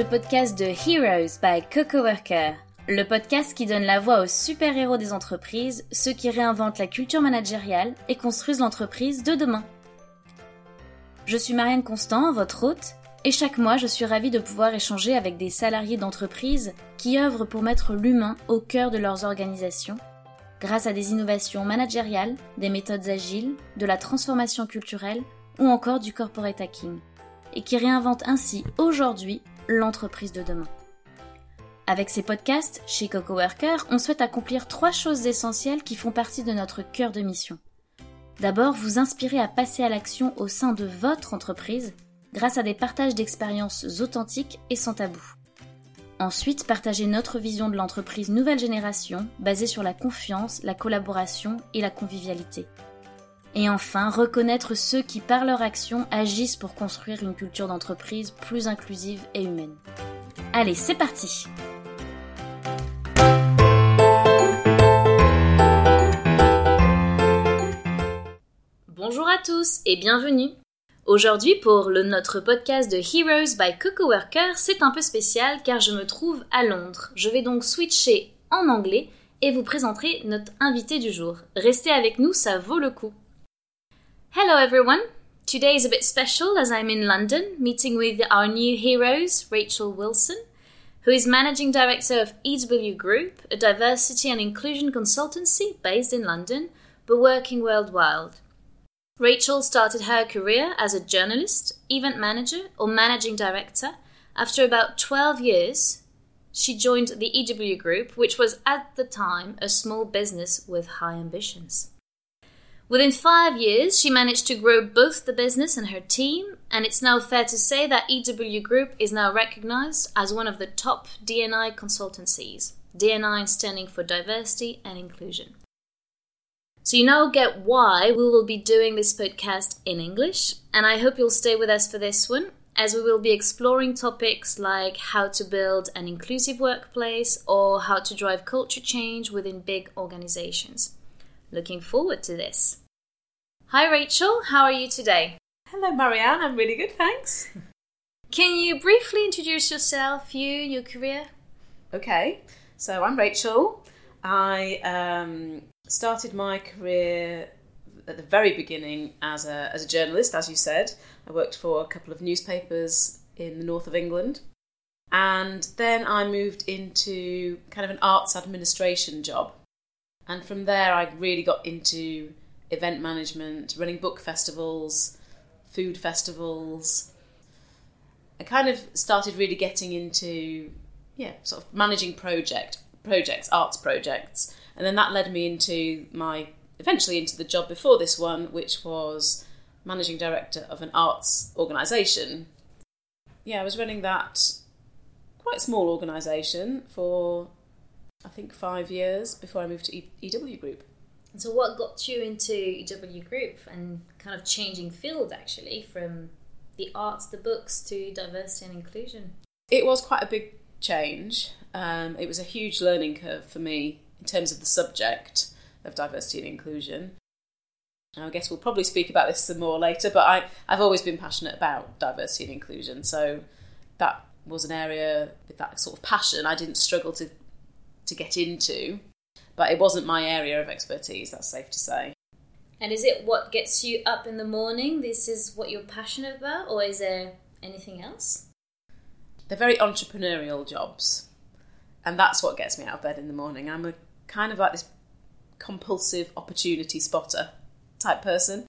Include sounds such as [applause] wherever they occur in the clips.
le podcast de Heroes by Coco Worker, le podcast qui donne la voix aux super-héros des entreprises, ceux qui réinventent la culture managériale et construisent l'entreprise de demain. Je suis Marianne Constant, votre hôte, et chaque mois je suis ravie de pouvoir échanger avec des salariés d'entreprises qui œuvrent pour mettre l'humain au cœur de leurs organisations, grâce à des innovations managériales, des méthodes agiles, de la transformation culturelle ou encore du corporate hacking, et qui réinventent ainsi aujourd'hui l'entreprise de demain. Avec ces podcasts, chez Coco Worker, on souhaite accomplir trois choses essentielles qui font partie de notre cœur de mission. D'abord, vous inspirer à passer à l'action au sein de votre entreprise grâce à des partages d'expériences authentiques et sans tabou. Ensuite, partager notre vision de l'entreprise nouvelle génération basée sur la confiance, la collaboration et la convivialité. Et enfin, reconnaître ceux qui, par leur action, agissent pour construire une culture d'entreprise plus inclusive et humaine. Allez, c'est parti Bonjour à tous et bienvenue Aujourd'hui, pour le, notre podcast de Heroes by Coco Worker, c'est un peu spécial car je me trouve à Londres. Je vais donc switcher en anglais et vous présenterai notre invité du jour. Restez avec nous, ça vaut le coup. Hello everyone! Today is a bit special as I'm in London meeting with our new heroes, Rachel Wilson, who is Managing Director of EW Group, a diversity and inclusion consultancy based in London but working worldwide. Rachel started her career as a journalist, event manager, or managing director. After about 12 years, she joined the EW Group, which was at the time a small business with high ambitions. Within five years, she managed to grow both the business and her team, and it's now fair to say that EW Group is now recognized as one of the top DNI consultancies, DNI standing for diversity and inclusion. So you now get why we will be doing this podcast in English, and I hope you'll stay with us for this one, as we will be exploring topics like how to build an inclusive workplace or how to drive culture change within big organizations. Looking forward to this. Hi Rachel, how are you today? Hello Marianne, I'm really good, thanks. [laughs] Can you briefly introduce yourself, you, your career? Okay, so I'm Rachel. I um, started my career at the very beginning as a, as a journalist, as you said. I worked for a couple of newspapers in the north of England. And then I moved into kind of an arts administration job. And from there, I really got into event management, running book festivals, food festivals. I kind of started really getting into, yeah, sort of managing project projects, arts projects, and then that led me into my eventually into the job before this one, which was managing director of an arts organisation. Yeah, I was running that quite small organisation for I think five years before I moved to EW Group. And so, what got you into EW Group and kind of changing field actually from the arts, the books to diversity and inclusion? It was quite a big change. Um, it was a huge learning curve for me in terms of the subject of diversity and inclusion. I guess we'll probably speak about this some more later, but I, I've always been passionate about diversity and inclusion, so that was an area with that sort of passion I didn't struggle to to get into, but it wasn't my area of expertise, that's safe to say. And is it what gets you up in the morning? This is what you're passionate about, or is there anything else? They're very entrepreneurial jobs and that's what gets me out of bed in the morning. I'm a kind of like this compulsive opportunity spotter type person,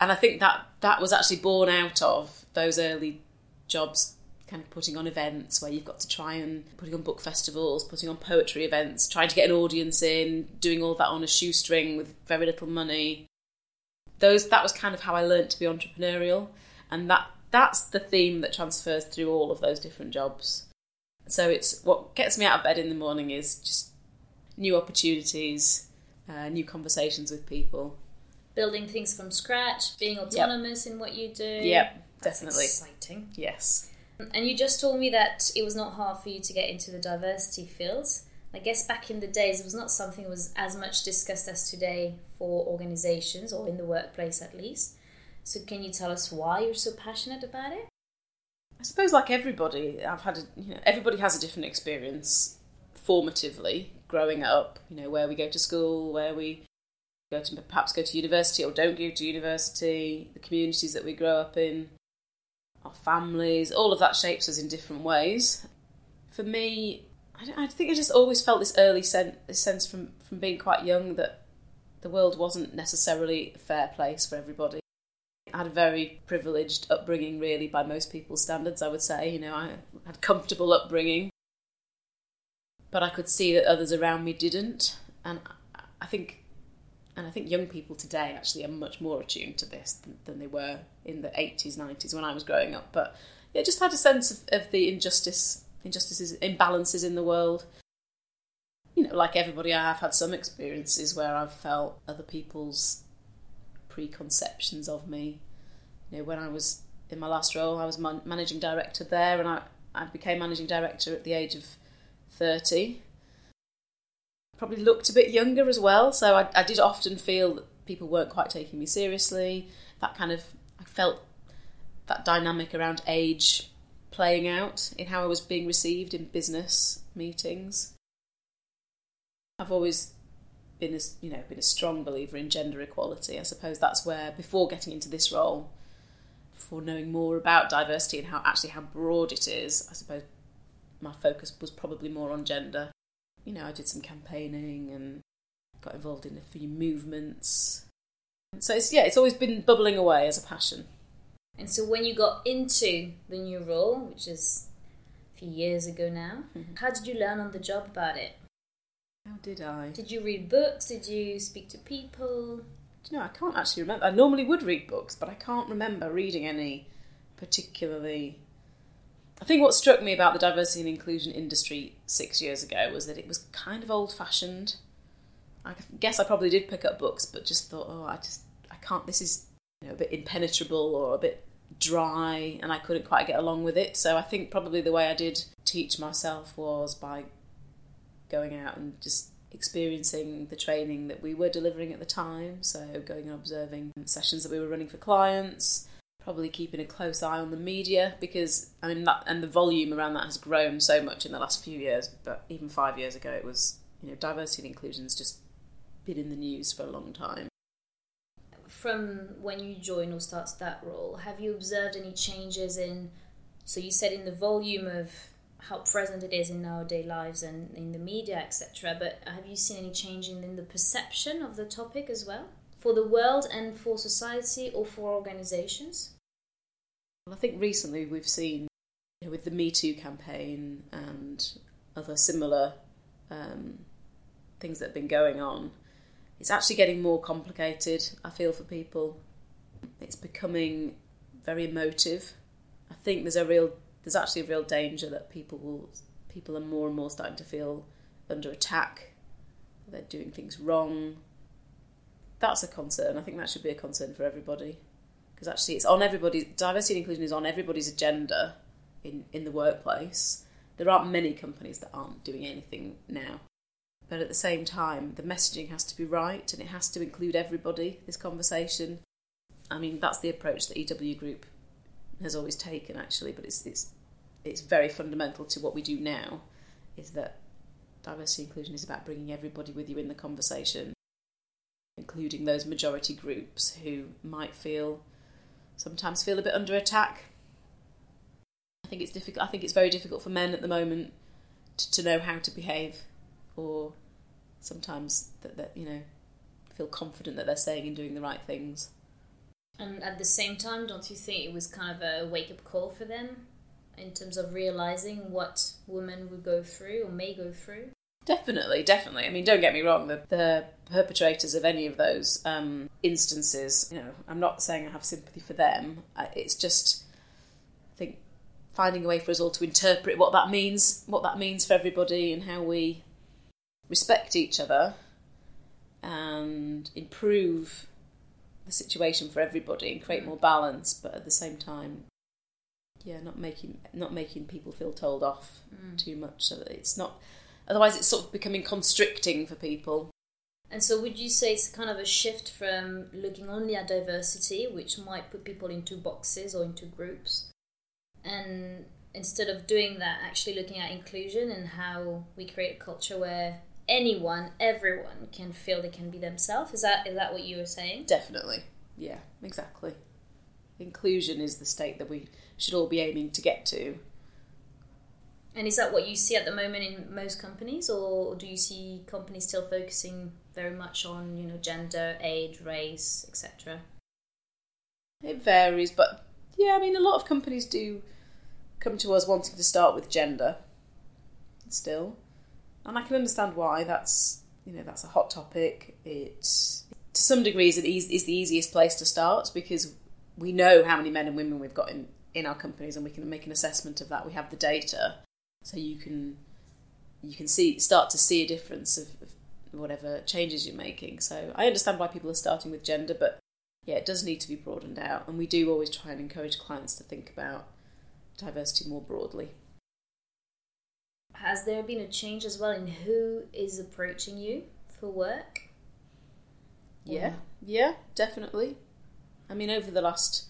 and I think that that was actually born out of those early jobs, kind of putting on events where you've got to try and putting on book festivals, putting on poetry events, trying to get an audience in, doing all that on a shoestring with very little money. Those that was kind of how I learned to be entrepreneurial, and that that's the theme that transfers through all of those different jobs. So it's what gets me out of bed in the morning is just new opportunities, uh, new conversations with people, building things from scratch, being autonomous yep. in what you do. Yep, That's definitely exciting. Yes. And you just told me that it was not hard for you to get into the diversity fields. I guess back in the days, it was not something that was as much discussed as today for organizations or in the workplace at least. So, can you tell us why you're so passionate about it? I suppose, like everybody, I've had, a, you know, everybody has a different experience formatively growing up. You know, where we go to school, where we go to perhaps go to university or don't go to university, the communities that we grow up in, our families, all of that shapes us in different ways. For me, I, I think I just always felt this early this sense from, from being quite young that the world wasn't necessarily a fair place for everybody. I had a very privileged upbringing, really, by most people's standards, I would say. You know, I had comfortable upbringing, but I could see that others around me didn't. And I think and I think young people today actually are much more attuned to this than, than they were in the 80s, 90s when I was growing up. But yeah, just had a sense of, of the injustice, injustices, imbalances in the world. You know, like everybody, I have had some experiences where I've felt other people's preconceptions of me. You know, when I was in my last role, I was man- managing director there, and I, I became managing director at the age of 30 probably looked a bit younger as well. So I, I did often feel that people weren't quite taking me seriously. That kind of, I felt that dynamic around age playing out in how I was being received in business meetings. I've always been a, you know been a strong believer in gender equality. I suppose that's where before getting into this role, before knowing more about diversity and how actually how broad it is, I suppose my focus was probably more on gender you know, I did some campaigning and got involved in a few movements. So it's yeah, it's always been bubbling away as a passion. And so when you got into the new role, which is a few years ago now, mm-hmm. how did you learn on the job about it? How did I? Did you read books? Did you speak to people? Do you know, I can't actually remember. I normally would read books, but I can't remember reading any particularly I think what struck me about the diversity and inclusion industry six years ago was that it was kind of old fashioned. I guess I probably did pick up books, but just thought, oh, I just, I can't, this is you know, a bit impenetrable or a bit dry, and I couldn't quite get along with it. So I think probably the way I did teach myself was by going out and just experiencing the training that we were delivering at the time. So going and observing sessions that we were running for clients, probably keeping a close eye on the media because I mean that and the volume around that has grown so much in the last few years. But even five years ago, it was you know diversity and inclusion's just been in the news for a long time. From when you joined or started that role, have you observed any changes in? So you said in the volume of how present it is in our day lives and in the media, etc. But have you seen any change in, in the perception of the topic as well? for the world and for society or for organizations? I think recently we've seen you know, with the Me Too campaign and other similar um, things that have been going on, it's actually getting more complicated. I feel for people, it's becoming very emotive. I think there's a real, there's actually a real danger that people will, people are more and more starting to feel under attack. They're doing things wrong. That's a concern. I think that should be a concern for everybody because actually it's on everybody's diversity and inclusion is on everybody's agenda in in the workplace. There aren't many companies that aren't doing anything now. But at the same time, the messaging has to be right and it has to include everybody, this conversation. I mean, that's the approach that EW Group has always taken, actually, but it's, it's, it's very fundamental to what we do now, is that diversity inclusion is about bringing everybody with you in the conversation, including those majority groups who might feel sometimes feel a bit under attack. I think it's difficult. I think it's very difficult for men at the moment to, to know how to behave, or sometimes that, that you know feel confident that they're saying and doing the right things. And at the same time, don't you think it was kind of a wake up call for them in terms of realizing what women would go through or may go through? Definitely, definitely. I mean, don't get me wrong. The, the perpetrators of any of those um, instances, you know, I'm not saying I have sympathy for them. It's just, I think, finding a way for us all to interpret what that means, what that means for everybody, and how we respect each other and improve the situation for everybody and create more balance, but at the same time, yeah, not making not making people feel told off mm. too much, so that it's not Otherwise, it's sort of becoming constricting for people. And so, would you say it's kind of a shift from looking only at diversity, which might put people into boxes or into groups, and instead of doing that, actually looking at inclusion and how we create a culture where anyone, everyone can feel they can be themselves. Is that is that what you were saying? Definitely. Yeah, exactly. Inclusion is the state that we should all be aiming to get to. And is that what you see at the moment in most companies, or do you see companies still focusing very much on you know gender, age, race, etc.? It varies, but yeah, I mean, a lot of companies do come to us wanting to start with gender still, and I can understand why. That's you know that's a hot topic. It to some degree is, is the easiest place to start because we know how many men and women we've got in in our companies, and we can make an assessment of that. We have the data, so you can you can see start to see a difference of, of whatever changes you're making. So I understand why people are starting with gender, but yeah, it does need to be broadened out, and we do always try and encourage clients to think about diversity more broadly. Has there been a change as well in who is approaching you for work? Yeah, yeah, definitely. I mean, over the last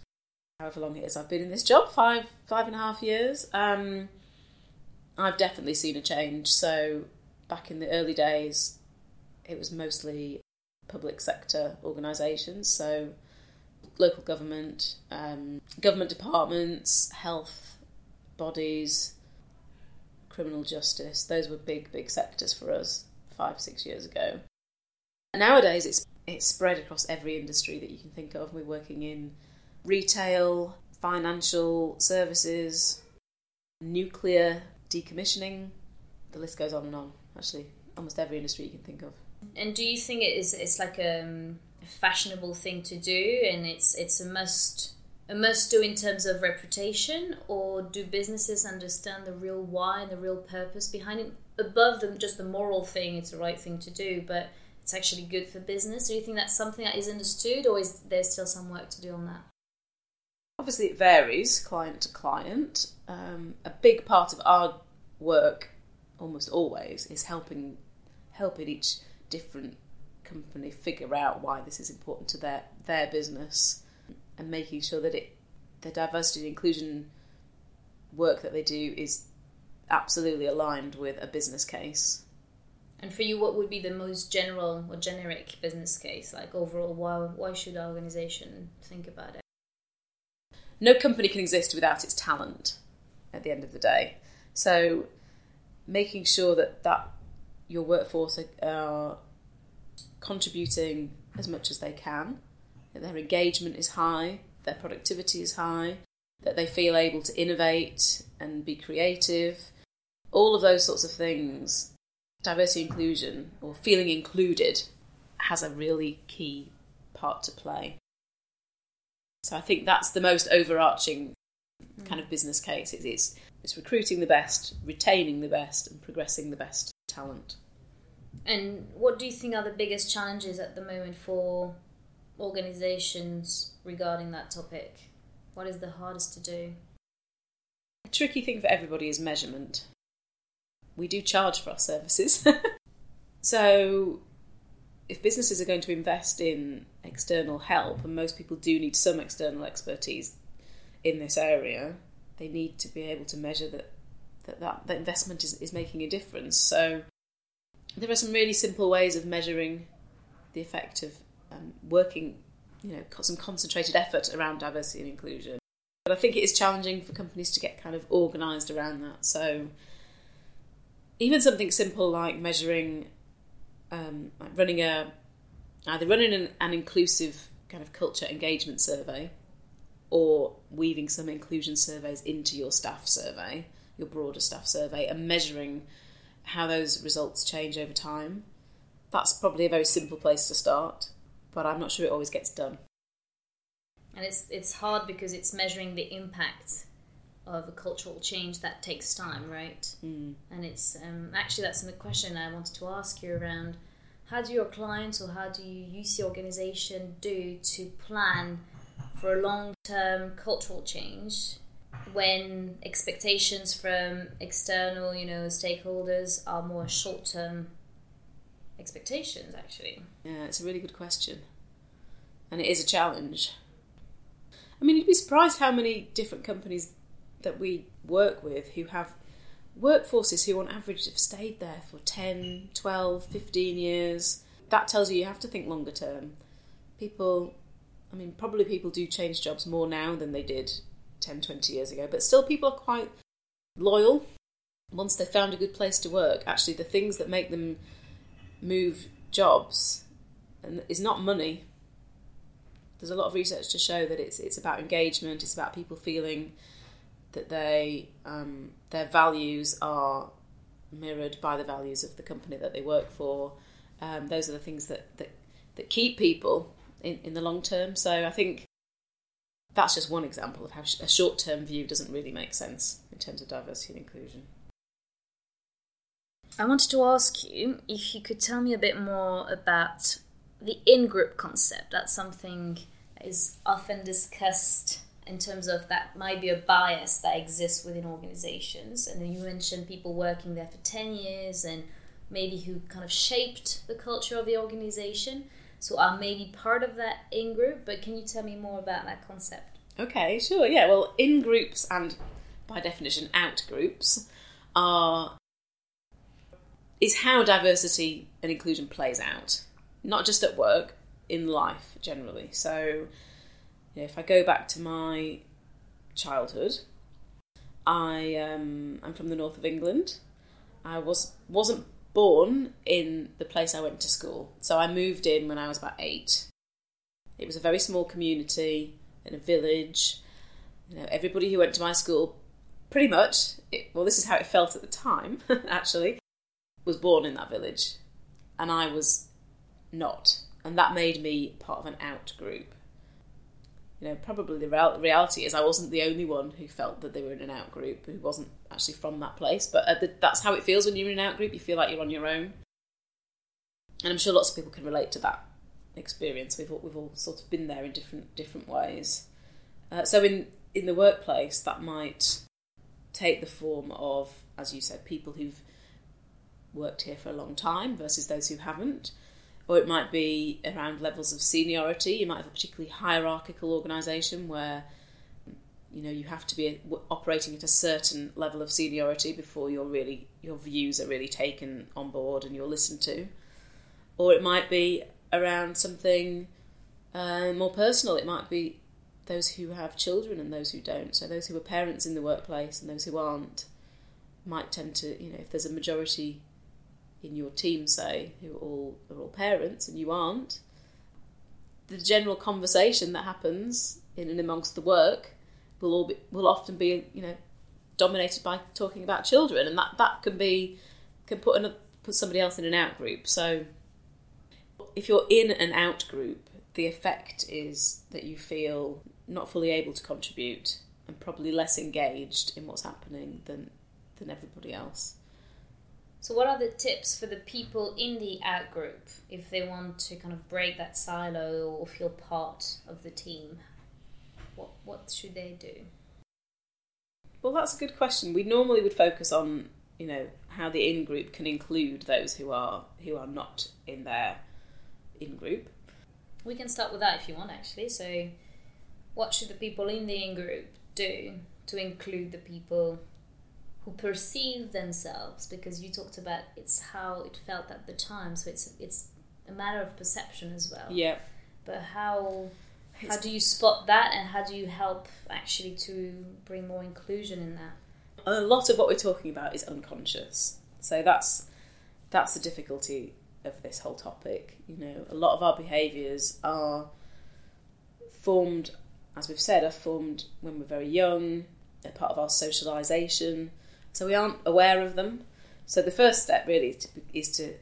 however long it is I've been in this job, five five and a half years, um, I've definitely seen a change. So back in the early days, it was mostly public sector organisations, so local government, um, government departments, health bodies, criminal justice. Those were big, big sectors for us five, six years ago. Nowadays, it's it's spread across every industry that you can think of. We're working in retail, financial services, nuclear decommissioning. The list goes on and on. Actually, almost every industry you can think of. And do you think it is it's like a, a fashionable thing to do, and it's it's a must a must do in terms of reputation, or do businesses understand the real why and the real purpose behind it? Above them, just the moral thing, it's the right thing to do, but it's actually good for business. Do you think that's something that is understood, or is there still some work to do on that? Obviously, it varies client to client. Um, a big part of our work, almost always, is helping helping each different company figure out why this is important to their their business and making sure that it the diversity and inclusion work that they do is absolutely aligned with a business case. And for you, what would be the most general or generic business case? Like overall, why why should our organization think about it? No company can exist without its talent. At the end of the day, so making sure that that your workforce are, contributing as much as they can, that their engagement is high, their productivity is high, that they feel able to innovate and be creative, all of those sorts of things, diversity inclusion or feeling included has a really key part to play. So I think that's the most overarching kind of business case. It's recruiting the best, retaining the best, and progressing the best talent. And what do you think are the biggest challenges at the moment for organizations regarding that topic? What is the hardest to do? A tricky thing for everybody is measurement. We do charge for our services. [laughs] so if businesses are going to invest in external help, and most people do need some external expertise in this area, they need to be able to measure that that, that, that investment is, is making a difference. So there are some really simple ways of measuring the effect of um, working, you know, some concentrated effort around diversity and inclusion. But I think it is challenging for companies to get kind of organised around that. So even something simple like measuring, um, like running a either running an, an inclusive kind of culture engagement survey or weaving some inclusion surveys into your staff survey, your broader staff survey, and measuring how those results change over time. That's probably a very simple place to start, but I'm not sure it always gets done. And it's it's hard because it's measuring the impact of a cultural change that takes time, right? Mm. And it's um, actually that's a question I wanted to ask you around how do your clients or how do you use the organization do to plan for a long term cultural change when expectations from external, you know, stakeholders are more short term expectations actually? Yeah, it's a really good question. And it is a challenge. I mean, you'd be surprised how many different companies that we work with who have workforces who on average have stayed there for 10, 12, 15 years. That tells you you have to think longer term. People, I mean, probably people do change jobs more now than they did 10, 20 years ago, but still people are quite loyal once they've found a good place to work. Actually, the things that make them move jobs and is not money. There's a lot of research to show that it's it's about engagement. It's about people feeling that they um, their values are mirrored by the values of the company that they work for. Um, those are the things that, that that keep people in, in the long term. So I think that's just one example of how a short term view doesn't really make sense in terms of diversity and inclusion. I wanted to ask you if you could tell me a bit more about the in group concept. That's something that is often discussed in terms of that might be a bias that exists within organizations. And then you mentioned people working there for 10 years and maybe who kind of shaped the culture of the organization. So are maybe part of that in group, but can you tell me more about that concept? Okay, sure. Yeah, well, in groups and by definition out groups are is how diversity and inclusion plays out, not just at work, in life generally. So if I go back to my childhood, I um, I'm from the north of England. I was wasn't born in the place I went to school, so I moved in when I was about eight. It was a very small community in a village. You know, everybody who went to my school, pretty much. It, well, this is how it felt at the time. [laughs] Actually, was born in that village, and I was not, and that made me part of an out group you know, probably the real- reality is I wasn't the only one who felt that they were in an out group who wasn't actually from that place. But the, that's how it feels when you're in an out group. You feel like you're on your own, and I'm sure lots of people can relate to that experience. We've all, we've all sort of been there in different different ways. Uh, so in in the workplace, that might take the form of, as you said, people who've worked here for a long time versus those who haven't or it might be around levels of seniority. You might have a particularly hierarchical organisation where you know you have to be operating at a certain level of seniority before you're really your views are really taken on board and you're listened to, or it might be around something uh, more personal. It might be those who have children and those who don't. So those who are parents in the workplace and those who aren't might tend to you know if there's a majority in your team, say, who are all are all parents and you aren't, the general conversation that happens in and amongst the work will all be, will often be you know dominated by talking about children, and that that can be can put another, put somebody else in an out group. So if you're in an out group, the effect is that you feel not fully able to contribute and probably less engaged in what's happening than than everybody else. So, what are the tips for the people in the out group if they want to kind of break that silo or feel part of the team? What what should they do? Well, that's a good question. We normally would focus on you know how the in group can include those who are who are not in their in group. We can start with that if you want, actually. So, what should the people in the in group do to include the people who perceive themselves because you talked about it's how it felt at the time so it's it's a matter of perception as well. Yeah. But how how do you spot that and how do you help actually to bring more inclusion in that? A lot of what we're talking about is unconscious. So that's that's the difficulty of this whole topic you know. A lot of our behaviors are formed as we've said are formed when we're very young they're part of our socialization so we aren't aware of them. So the first step really is to, is to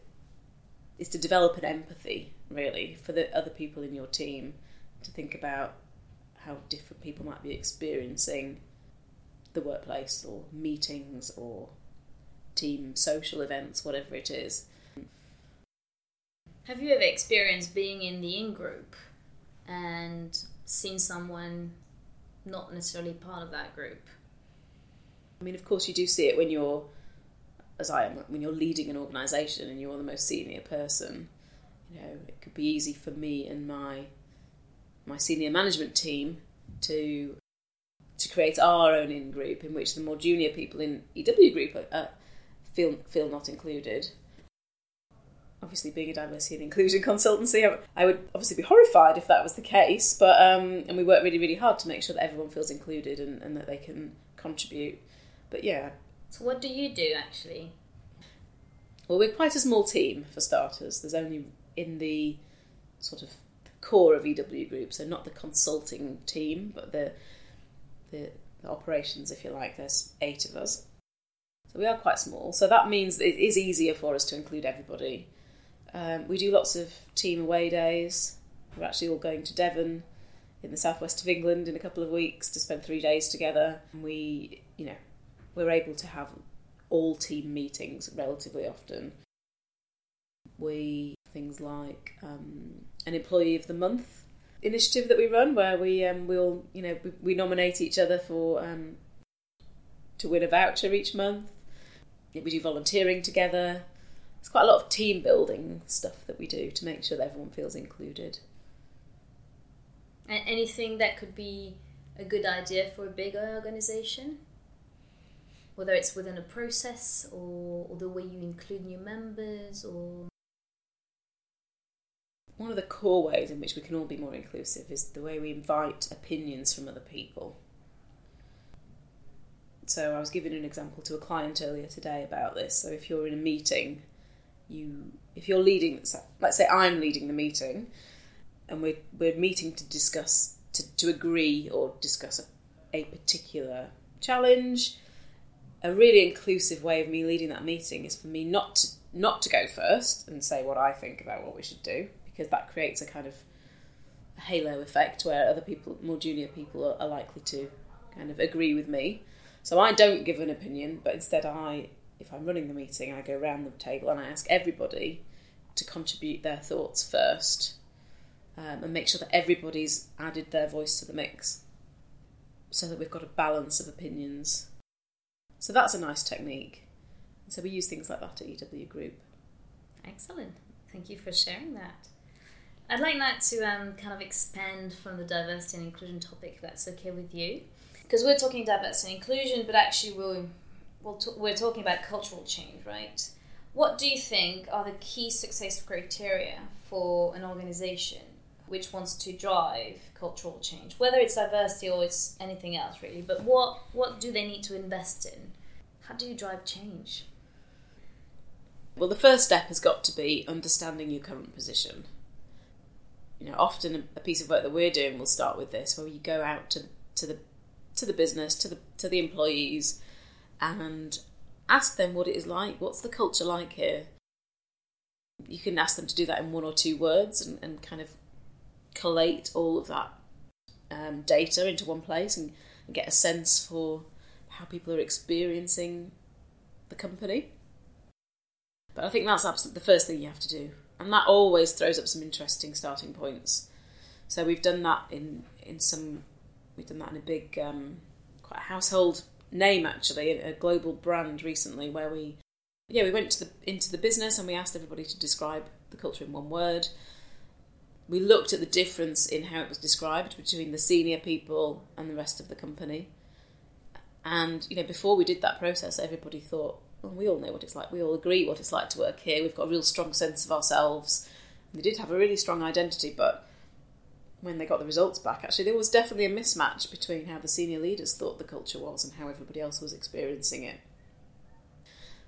is to develop an empathy really for the other people in your team to think about how different people might be experiencing the workplace or meetings or team social events, whatever it is. Have you ever experienced being in the in group and seen someone not necessarily part of that group? I mean, of course, you do see it when you're, as I am, when you're leading an organisation and you're the most senior person. You know, it could be easy for me and my my senior management team to to create our own in group in which the more junior people in EW group are, uh, feel feel not included. Obviously, being a diversity and inclusion consultancy, I, would obviously be horrified if that was the case. But um, and we work really, really hard to make sure that everyone feels included and, and that they can contribute. But yeah. So, what do you do actually? Well, we're quite a small team for starters. There's only in the sort of core of EW Group, so not the consulting team, but the the, the operations, if you like. There's eight of us. So we are quite small. So that means it is easier for us to include everybody. Um, we do lots of team away days. We're actually all going to Devon in the southwest of England in a couple of weeks to spend three days together. We, you know, we're able to have all team meetings relatively often. We things like um, an employee of the month initiative that we run, where we um, we'll you know we, we nominate each other for um, to win a voucher each month. We do volunteering together. It's quite a lot of team building stuff that we do to make sure that everyone feels included. And anything that could be a good idea for a bigger organization? Whether it's within a process or, or the way you include new members or one of the core ways in which we can all be more inclusive is the way we invite opinions from other people. So I was giving an example to a client earlier today about this. So if you're in a meeting, you if you're leading, let's say I'm leading the meeting, and we're we're meeting to discuss to, to agree or discuss a, a particular challenge. A really inclusive way of me leading that meeting is for me not to, not to go first and say what I think about what we should do, because that creates a kind of halo effect where other people, more junior people, are, likely to kind of agree with me. So I don't give an opinion, but instead I, if I'm running the meeting, I go around the table and I ask everybody to contribute their thoughts first um, and make sure that everybody's added their voice to the mix so that we've got a balance of opinions. So that's a nice technique. So we use things like that at EW Group. Excellent. Thank you for sharing that. I'd like that to um, kind of expand from the diversity and inclusion topic, if that's okay with you. Because we're talking diversity and inclusion, but actually we're, we're, t- we're talking about cultural change, right? What do you think are the key success criteria for an organization which wants to drive cultural change, whether it's diversity or it's anything else, really? But what, what do they need to invest in? How do you drive change? Well, the first step has got to be understanding your current position you know, often a piece of work that we're doing will start with this, where you go out to to the to the business, to the to the employees, and ask them what it is like. What's the culture like here? You can ask them to do that in one or two words and, and kind of collate all of that um, data into one place and, and get a sense for how people are experiencing the company. But I think that's absolutely the first thing you have to do and that always throws up some interesting starting points. So we've done that in in some we've done that in a big um, quite a household name actually, a global brand recently where we yeah we went to the into the business and we asked everybody to describe the culture in one word. We looked at the difference in how it was described between the senior people and the rest of the company. And you know, before we did that process, everybody thought, well, we all know what it's like. We all agree what it's like to work here. We've got a real strong sense of ourselves. They did have a really strong identity, but when they got the results back, actually, there was definitely a mismatch between how the senior leaders thought the culture was and how everybody else was experiencing it.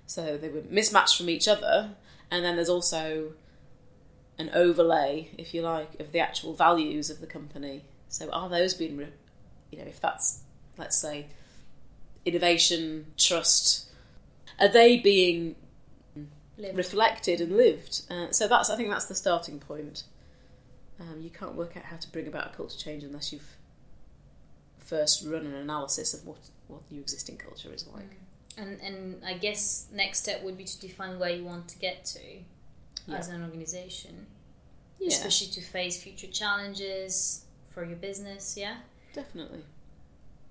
So they were mismatched from each other, and then there's also an overlay, if you like, of the actual values of the company. So are those being, you know, if that's, let's say, innovation, trust, are they being lived. reflected and lived? Uh, so that's I think that's the starting point. Um, you can't work out how to bring about a culture change unless you've first run an analysis of what what your existing culture is like. Mm. And and I guess next step would be to define where you want to get to yeah. as an organization, yeah. especially to face future challenges for your business. Yeah, definitely.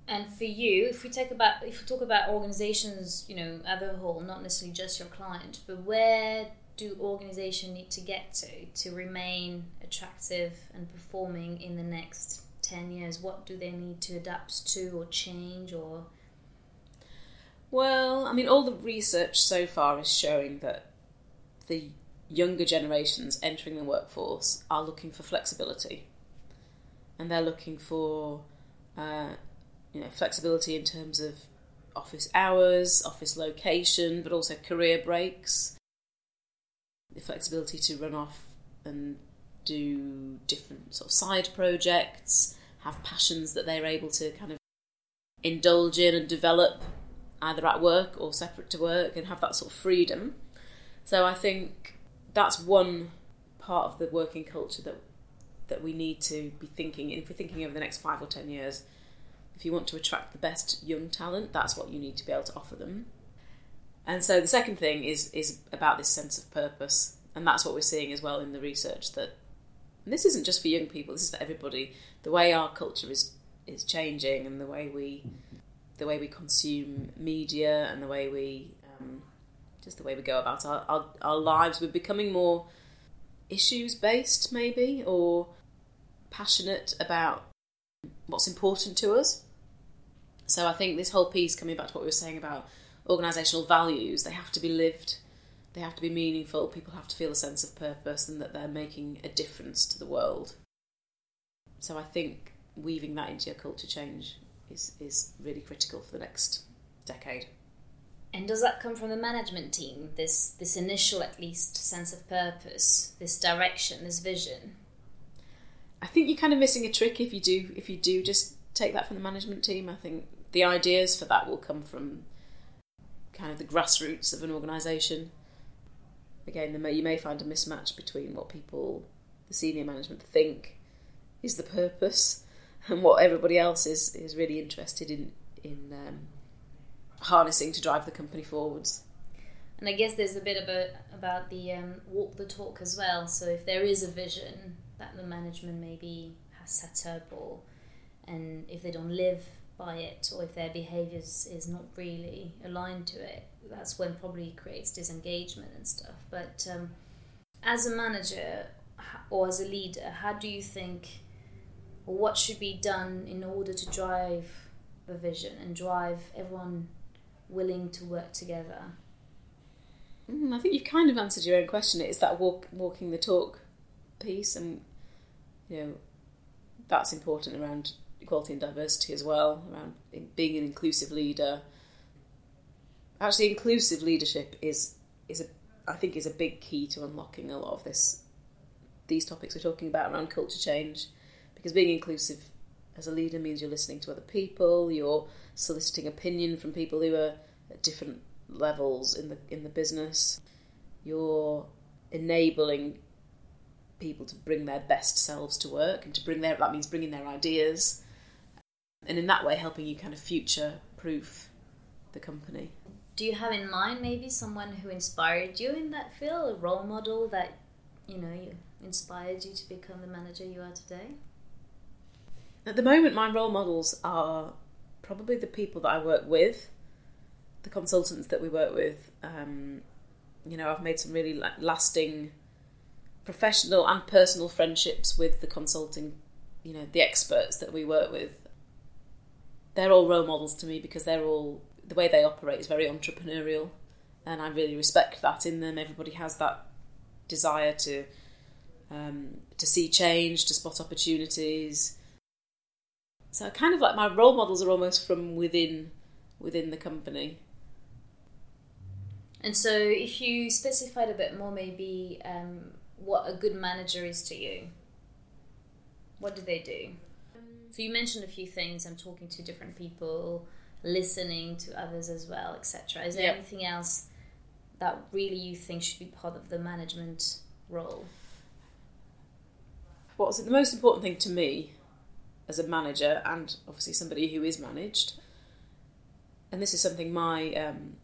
And for you, if we talk about if we talk about organizations, you know, as a whole, not necessarily just your client, but where do organizations need to get to to remain attractive and performing in the next 10 years? What do they need to adapt to or change or Well, I mean, all the research so far is showing that the younger generations entering the workforce are looking for flexibility, and they're looking for, uh, you know, flexibility in terms of office hours, office location, but also career breaks, the flexibility to run off and do different sort of side projects, have passions that they're able to kind of indulge in and develop either at work or separate to work and have that sort of freedom. So I think that's one part of the working culture that that we need to be thinking in if we're thinking over the next five or ten years if you want to attract the best young talent that's what you need to be able to offer them. And so the second thing is is about this sense of purpose and that's what we're seeing as well in the research that this isn't just for young people this is for everybody the way our culture is is changing and the way we the way we consume media and the way we um, just the way we go about our, our, our lives. We're becoming more issues based, maybe, or passionate about what's important to us. So I think this whole piece, coming back to what we were saying about organisational values, they have to be lived, they have to be meaningful, people have to feel a sense of purpose and that they're making a difference to the world. So I think weaving that into your culture change is, is really critical for the next decade. And does that come from the management team? This this initial, at least, sense of purpose, this direction, this vision. I think you're kind of missing a trick if you do if you do just take that from the management team. I think the ideas for that will come from kind of the grassroots of an organisation. Again, you may find a mismatch between what people, the senior management, think is the purpose and what everybody else is is really interested in in um, harnessing to drive the company forwards. And I guess there's a bit about about the um, walk the talk as well. So if there is a vision that the management maybe has set up, or and if they don't live by it, or if their behaviours is not really aligned to it, that's when probably creates disengagement and stuff. But um, as a manager or as a leader, how do you think, or what should be done in order to drive the vision and drive everyone willing to work together? Mm, I think you've kind of answered your own question. It's that walk, walking the talk piece, and you know that's important around equality and diversity as well, around being an inclusive leader. Actually, inclusive leadership is is a I think is a big key to unlocking a lot of this these topics we're talking about around culture change, because being inclusive as a leader means you're listening to other people, you're soliciting opinion from people who are at different levels in the in the business. You're enabling people to bring their best selves to work and to bring their that means bringing their ideas and in that way helping you kind of future proof the company. Do you have in mind maybe someone who inspired you in that field, a role model that you know you inspired you to become the manager you are today? At the moment, my role models are probably the people that I work with, the consultants that we work with. Um, you know, I've made some really lasting professional and personal friendships with the consulting, you know, the experts that we work with. They're all role models to me because they're all the way they operate is very entrepreneurial, and I really respect that in them. Everybody has that desire to um, to see change, to spot opportunities, so kind of like my role models are almost from within within the company. And so, if you specified a bit more, maybe um, what a good manager is to you, what do they do? So you mentioned a few things. I'm talking to different people, listening to others as well, etc. Is there yep. anything else that really you think should be part of the management role? What's the most important thing to me as a manager and obviously somebody who is managed. And this is something my um,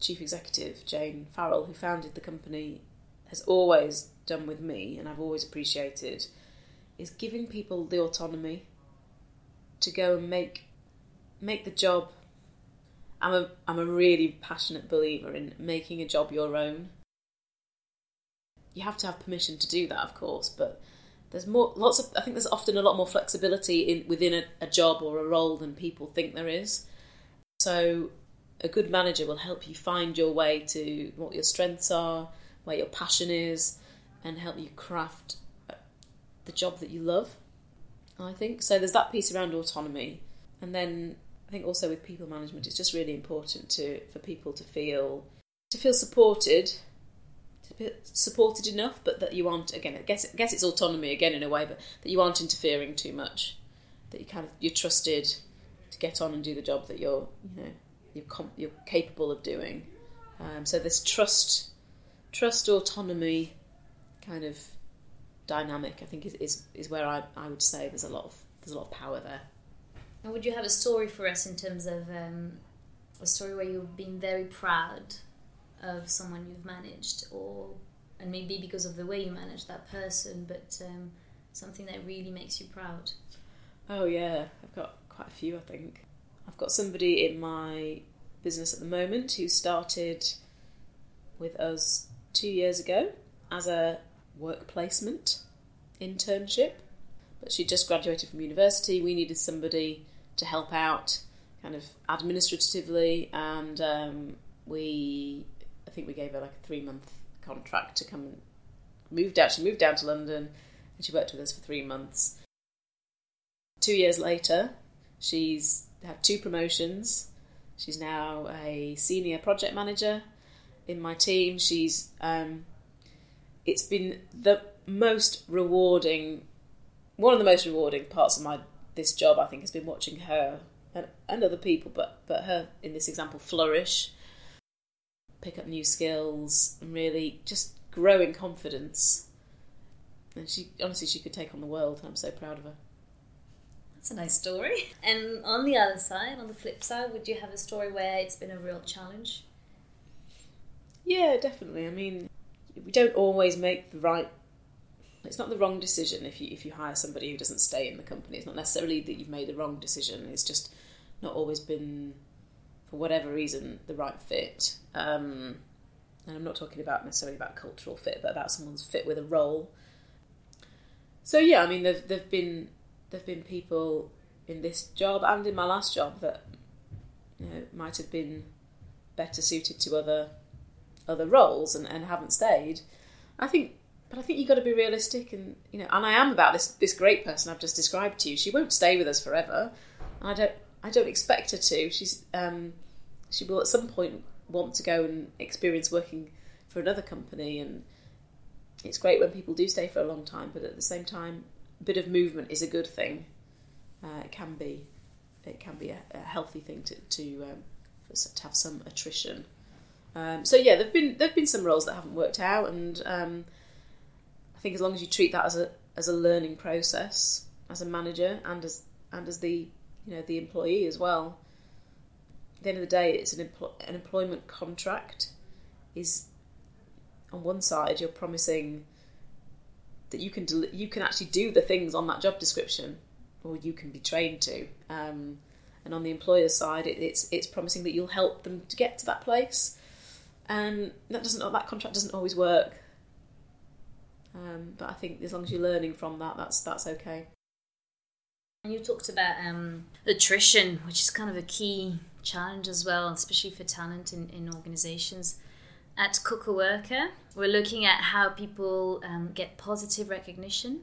chief executive, Jane Farrell, who founded the company, has always done with me and I've always appreciated is giving people the autonomy to go and make make the job I'm a I'm a really passionate believer in making a job your own. You have to have permission to do that, of course, but there's more lots of I think there's often a lot more flexibility in within a, a job or a role than people think there is. So a good manager will help you find your way to what your strengths are, where your passion is, and help you craft the job that you love. I think so. There's that piece around autonomy, and then I think also with people management, it's just really important to for people to feel to feel supported, supported enough, but that you aren't again. I guess I guess it's autonomy again in a way, but that you aren't interfering too much. That you kind of you're trusted to get on and do the job that you're you know you're com- you're capable of doing. Um, so this trust, trust autonomy, kind of dynamic, I think is, is is where I I would say there's a lot of there's a lot of power there. And would you have a story for us in terms of um, a story where you've been very proud of someone you've managed, or and maybe because of the way you manage that person, but um, something that really makes you proud? Oh yeah, I've got quite a few. I think I've got somebody in my business at the moment who started with us two years ago as a work placement internship, but she just graduated from university. We needed somebody to help out kind of administratively and um, we I think we gave her like a three month contract to come and moved out. She moved down to London and she worked with us for three months. Two years later she's had two promotions. She's now a senior project manager in my team. She's um, it's been the most rewarding one of the most rewarding parts of my this job, I think, has been watching her and, and other people, but but her in this example flourish, pick up new skills, and really just grow in confidence. And she honestly, she could take on the world, and I'm so proud of her. That's a nice story. [laughs] And on the other side, on the flip side, would you have a story where it's been a real challenge? Yeah, definitely. I mean, we don't always make the right it's not the wrong decision if you if you hire somebody who doesn't stay in the company. It's not necessarily that you've made the wrong decision. It's just not always been, for whatever reason, the right fit. Um, and I'm not talking about necessarily about cultural fit, but about someone's fit with a role. So yeah, I mean, there've there've been there've been people in this job and in my last job that you know might have been better suited to other other roles and, and haven't stayed. I think but I think you've got to be realistic, and you know, and I am about this this great person I've just described to you. She won't stay with us forever. I don't I don't expect her to. She's um, she will at some point want to go and experience working for another company, and it's great when people do stay for a long time. But at the same time, a bit of movement is a good thing. Uh, it can be it can be a, a healthy thing to to, um, to have some attrition. Um, so yeah, there've been there've been some roles that haven't worked out, and um, I think as long as you treat that as a as a learning process as a manager and as and as the you know the employee as well. At the end of the day, it's an empl- an employment contract. Is on one side you're promising that you can del- you can actually do the things on that job description, or you can be trained to. Um, and on the employer's side, it, it's it's promising that you'll help them to get to that place. And that doesn't that contract doesn't always work. Um, but I think as long as you're learning from that, that's that's okay. And you talked about um, attrition, which is kind of a key challenge as well, especially for talent in, in organizations. At Cocoworker, we're looking at how people um, get positive recognition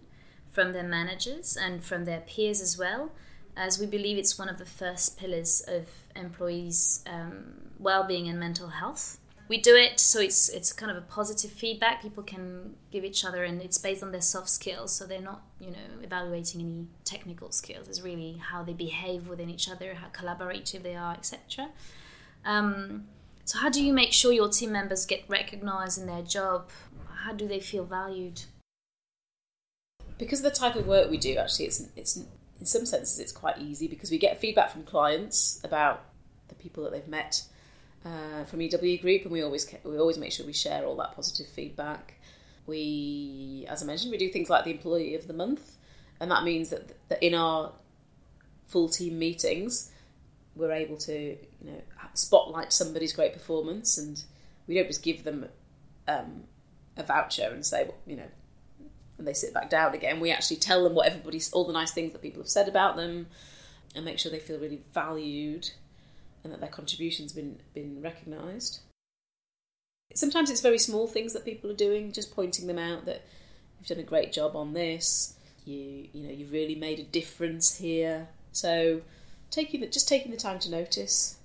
from their managers and from their peers as well, as we believe it's one of the first pillars of employees' um, well-being and mental health we do it so it's it's kind of a positive feedback. People can give each other and it's based on their soft skills so they're not you know evaluating any technical skills. It's really how they behave within each other how collaborative they are etc um, so how do you make sure your team members get recognized in their job? How do they feel valued? Because of the type of work we do actually it's it's in some senses it's quite easy because we get feedback from clients about the people that they've met uh, from EW Group, and we always we always make sure we share all that positive feedback. We, as I mentioned, we do things like the Employee of the Month, and that means that, that in our full team meetings, we're able to you know spotlight somebody's great performance, and we don't just give them um, a voucher and say, you know, and they sit back down again, we actually tell them what everybody's, all the nice things that people have said about them, and make sure they feel really valued and that their contribution's been been recognised. Sometimes it's very small things that people are doing, just pointing them out that you've done a great job on this. You you know you've really made a difference here. So taking the, just taking the time to notice.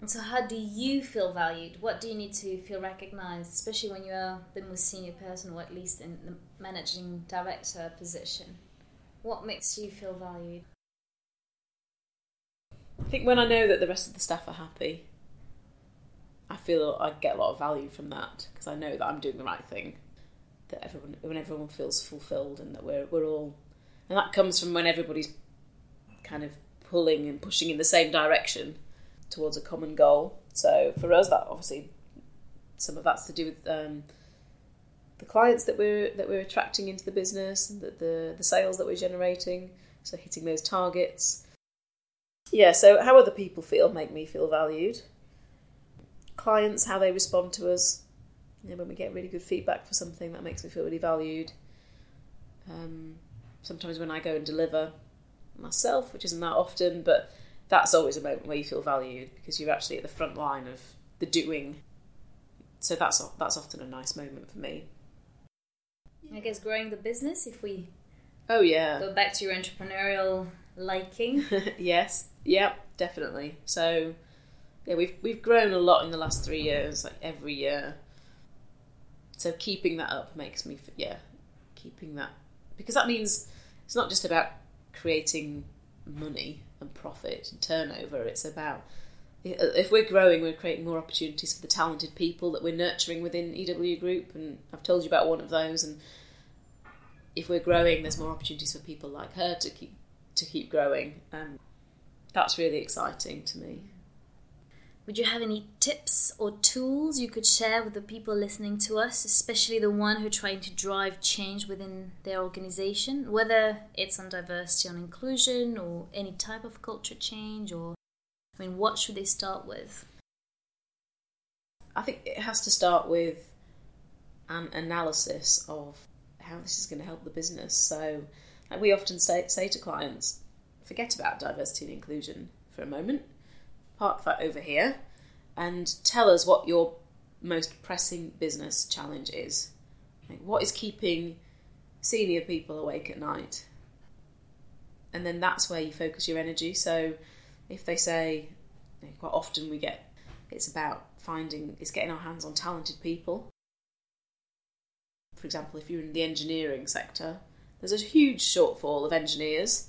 And so, how do you feel valued? What do you need to feel recognised, especially when you are the most senior person, or at least in the managing director position? What makes you feel valued? I think when I know that the rest of the staff are happy, I feel I get a lot of value from that because I know that I'm doing the right thing. That everyone, when everyone feels fulfilled, and that we're we're all, and that comes from when everybody's kind of pulling and pushing in the same direction towards a common goal. So for us, that obviously some of that's to do with um, the clients that we're that we're attracting into the business, the, the the sales that we're generating. So hitting those targets. Yeah. So how other people feel make me feel valued. Clients, how they respond to us. You know, when we get really good feedback for something, that makes me feel really valued. Um, sometimes when I go and deliver myself, which isn't that often, but that's always a moment where you feel valued because you're actually at the front line of the doing. So that's that's often a nice moment for me. I guess growing the business, if we oh yeah go back to your entrepreneurial liking. [laughs] yes, Yep. definitely. So yeah, we've we've grown a lot in the last three years, like every year. So keeping that up makes me yeah, keeping that because that means it's not just about creating money and profit and turnover. It's about uh, if we're growing, we're creating more opportunities for the talented people that we're nurturing within EW Group, and I've told you about one of those. And if we're growing, there's more opportunities for people like her to keep to keep growing, and that's really exciting to me. Would you have any tips or tools you could share with the people listening to us, especially the one who are trying to drive change within their organization, whether it's on diversity and inclusion or any type of culture change or I mean what should they start with? I think it has to start with an analysis of how this is going to help the business. So, we often say, say to clients, forget about diversity and inclusion for a moment park that over here, and tell us what your most pressing business challenge is. Like, what is keeping senior people awake at night? And then that's where you focus your energy. So if they say, you know, quite often we get, it's about finding, it's getting our hands on talented people. For example, if you're in the engineering sector, there's a huge shortfall of engineers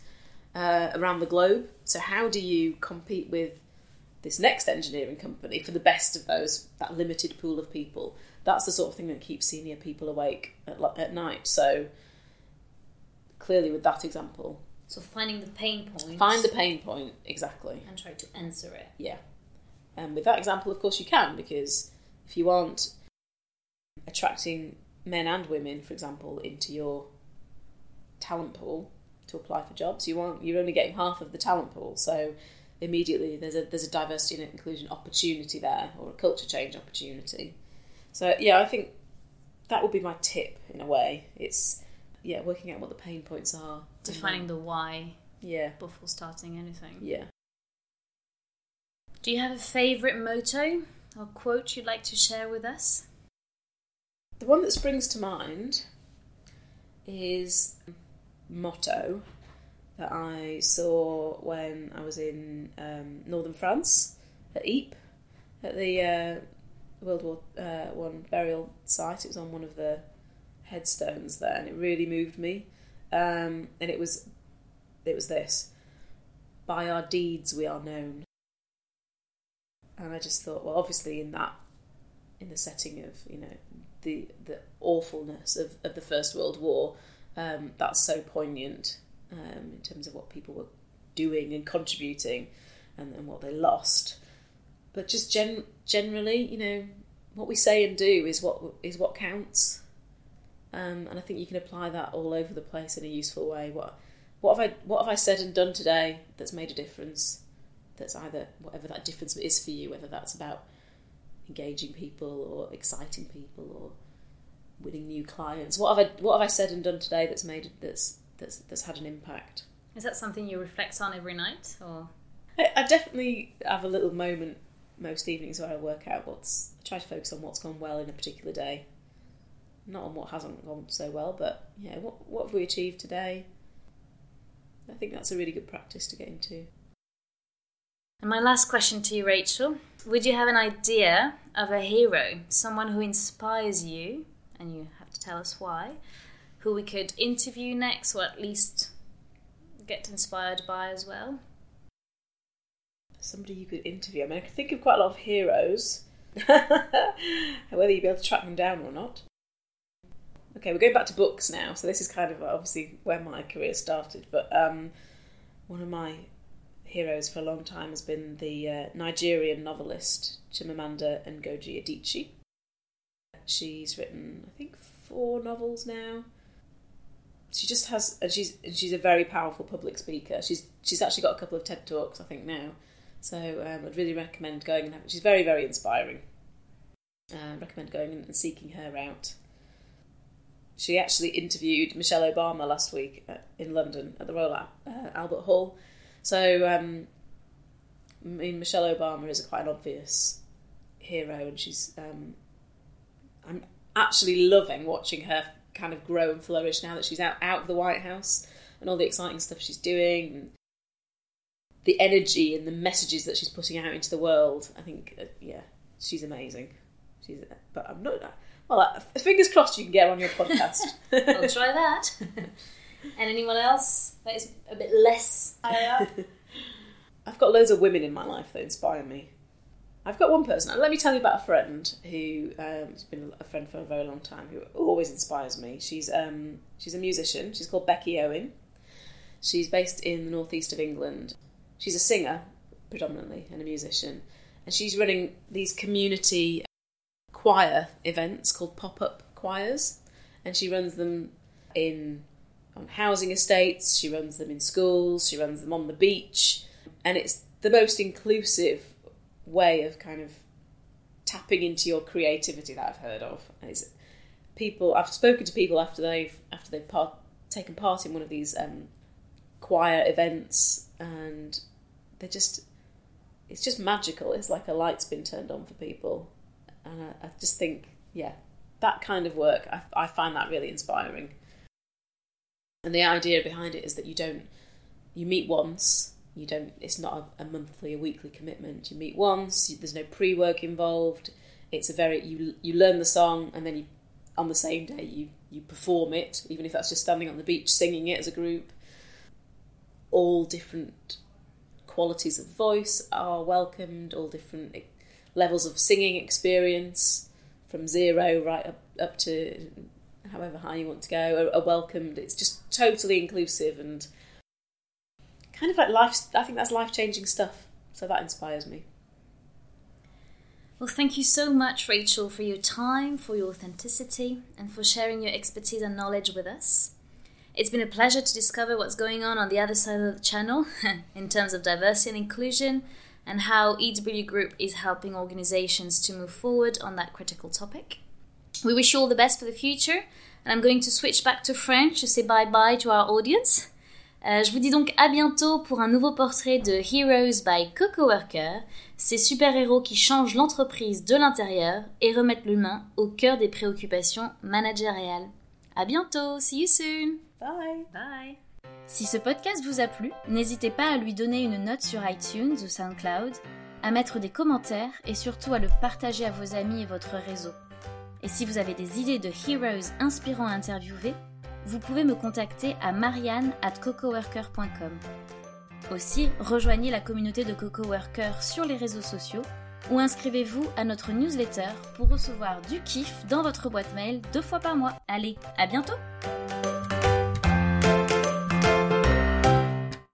uh, around the globe. So how do you compete with this next engineering company for the best of those that limited pool of people. That's the sort of thing that keeps senior people awake at, at night. So clearly, with that example, so finding the pain point, find the pain point exactly, and try to answer it. Yeah, and with that example, of course, you can because if you aren't attracting men and women, for example, into your talent pool to apply for jobs, you aren't you're only getting half of the talent pool. So immediately there's a there's a diversity and inclusion opportunity there or a culture change opportunity. So yeah, I think that would be my tip in a way. It's yeah, working out what the pain points are, defining the why. Yeah, before starting anything. Yeah. Do you have a favorite motto or quote you'd like to share with us? The one that springs to mind is motto that I saw when I was in um, northern France at Ypres at the uh, World War uh, One burial site. It was on one of the headstones there, and it really moved me. Um, and it was it was this: "By our deeds we are known." And I just thought, well, obviously in that in the setting of you know the the awfulness of, of the First World War, um, that's so poignant um, in terms of what people were doing and contributing and, and what they lost. But just gen- generally, you know, what we say and do is what is what counts. Um, and I think you can apply that all over the place in a useful way. What what have I what have I said and done today that's made a difference? That's either whatever that difference is for you, whether that's about engaging people or exciting people or winning new clients. What have I what have I said and done today that's made that's that's that's had an impact? Is that something you reflect on every night, or? I, I definitely have a little moment most evenings where I work out what's. I try to focus on what's gone well in a particular day, not on what hasn't gone so well, but yeah, what what have we achieved today? I think that's a really good practice to get into. And my last question to you, Rachel Would you have an idea of a hero, someone who inspires you, and you have to tell us why, who we could interview next, or at least get inspired by as well? Somebody you could interview. I mean, I could think of quite a lot of heroes, [laughs] whether you'd be able to track them down or not. Okay, we're going back to books now. So this is kind of obviously where my career started. But um, one of my heroes for a long time has been the uh, Nigerian novelist Chimamanda Ngozi Adichie. She's written, I think, four novels now. She just has, and she's and she's a very powerful public speaker. She's she's actually got a couple of TED talks, I think, now. So um, I'd really recommend going and having. She's very very inspiring. Uh, recommend going and seeking her out. She actually interviewed Michelle Obama last week at, in London at the Royal uh, Albert Hall. So, um, I mean, Michelle Obama is quite an obvious hero, and she's. Um, I'm actually loving watching her kind of grow and flourish now that she's out out of the White House and all the exciting stuff she's doing. And the energy and the messages that she's putting out into the world. I think, uh, yeah, she's amazing. She's, but I'm not well, uh, fingers crossed you can get her on your podcast. [laughs] I'll try that. and anyone else that is a bit less higher [laughs] up? I've got loads of women in my life that inspire me. I've got one person. Let me tell you about a friend who um, has been a friend for a very long time, who always inspires me. She's um, she's a musician. She's called Becky Owen. She's based in the northeast of England. She's a singer predominantly and a musician, and she's running these community choir events called pop up choirs, and she runs them in on housing estates. She runs them in schools. She runs them on the beach, and it's the most inclusive way of kind of tapping into your creativity that I've heard of. It's people I've spoken to people after they've after they've part, taken part in one of these um, choir events, and they're just it's just magical. It's like a light's been turned on for people and I, I just think, yeah, that kind of work, I, I find that really inspiring. And the idea behind it is that you don't, you meet once, you don't, it's not a, a monthly, a weekly commitment. You meet once, you, there's no pre work involved. It's a very, you, you learn the song and then you, on the same day, you, you perform it, even if that's just standing on the beach singing it as a group. All different qualities of voice are welcomed, all different levels of singing experience from zero right up, up to however high you want to go are, are welcomed. It's just totally inclusive and kind of like life. I think that's life changing stuff. So that inspires me. Well, thank you so much, Rachel, for your time, for your authenticity, and for sharing your expertise and knowledge with us. It's been a pleasure to discover what's going on on the other side of the channel [laughs] in terms of diversity and inclusion, and how EW Group is helping organizations to move forward on that critical topic. We wish you all the best for the future, and I'm going to switch back to French to say bye bye to our audience. Euh, je vous dis donc à bientôt pour un nouveau portrait de Heroes by Coco Worker, ces super-héros qui changent l'entreprise de l'intérieur et remettent l'humain au cœur des préoccupations managériales. À bientôt, see you soon. Bye. Bye. Si ce podcast vous a plu, n'hésitez pas à lui donner une note sur iTunes ou SoundCloud, à mettre des commentaires et surtout à le partager à vos amis et votre réseau. Et si vous avez des idées de heroes inspirants à interviewer, vous pouvez me contacter à marianne at cocoworker.com. Aussi, rejoignez la communauté de CocoWorker sur les réseaux sociaux ou inscrivez-vous à notre newsletter pour recevoir du kiff dans votre boîte mail deux fois par mois. Allez, à bientôt!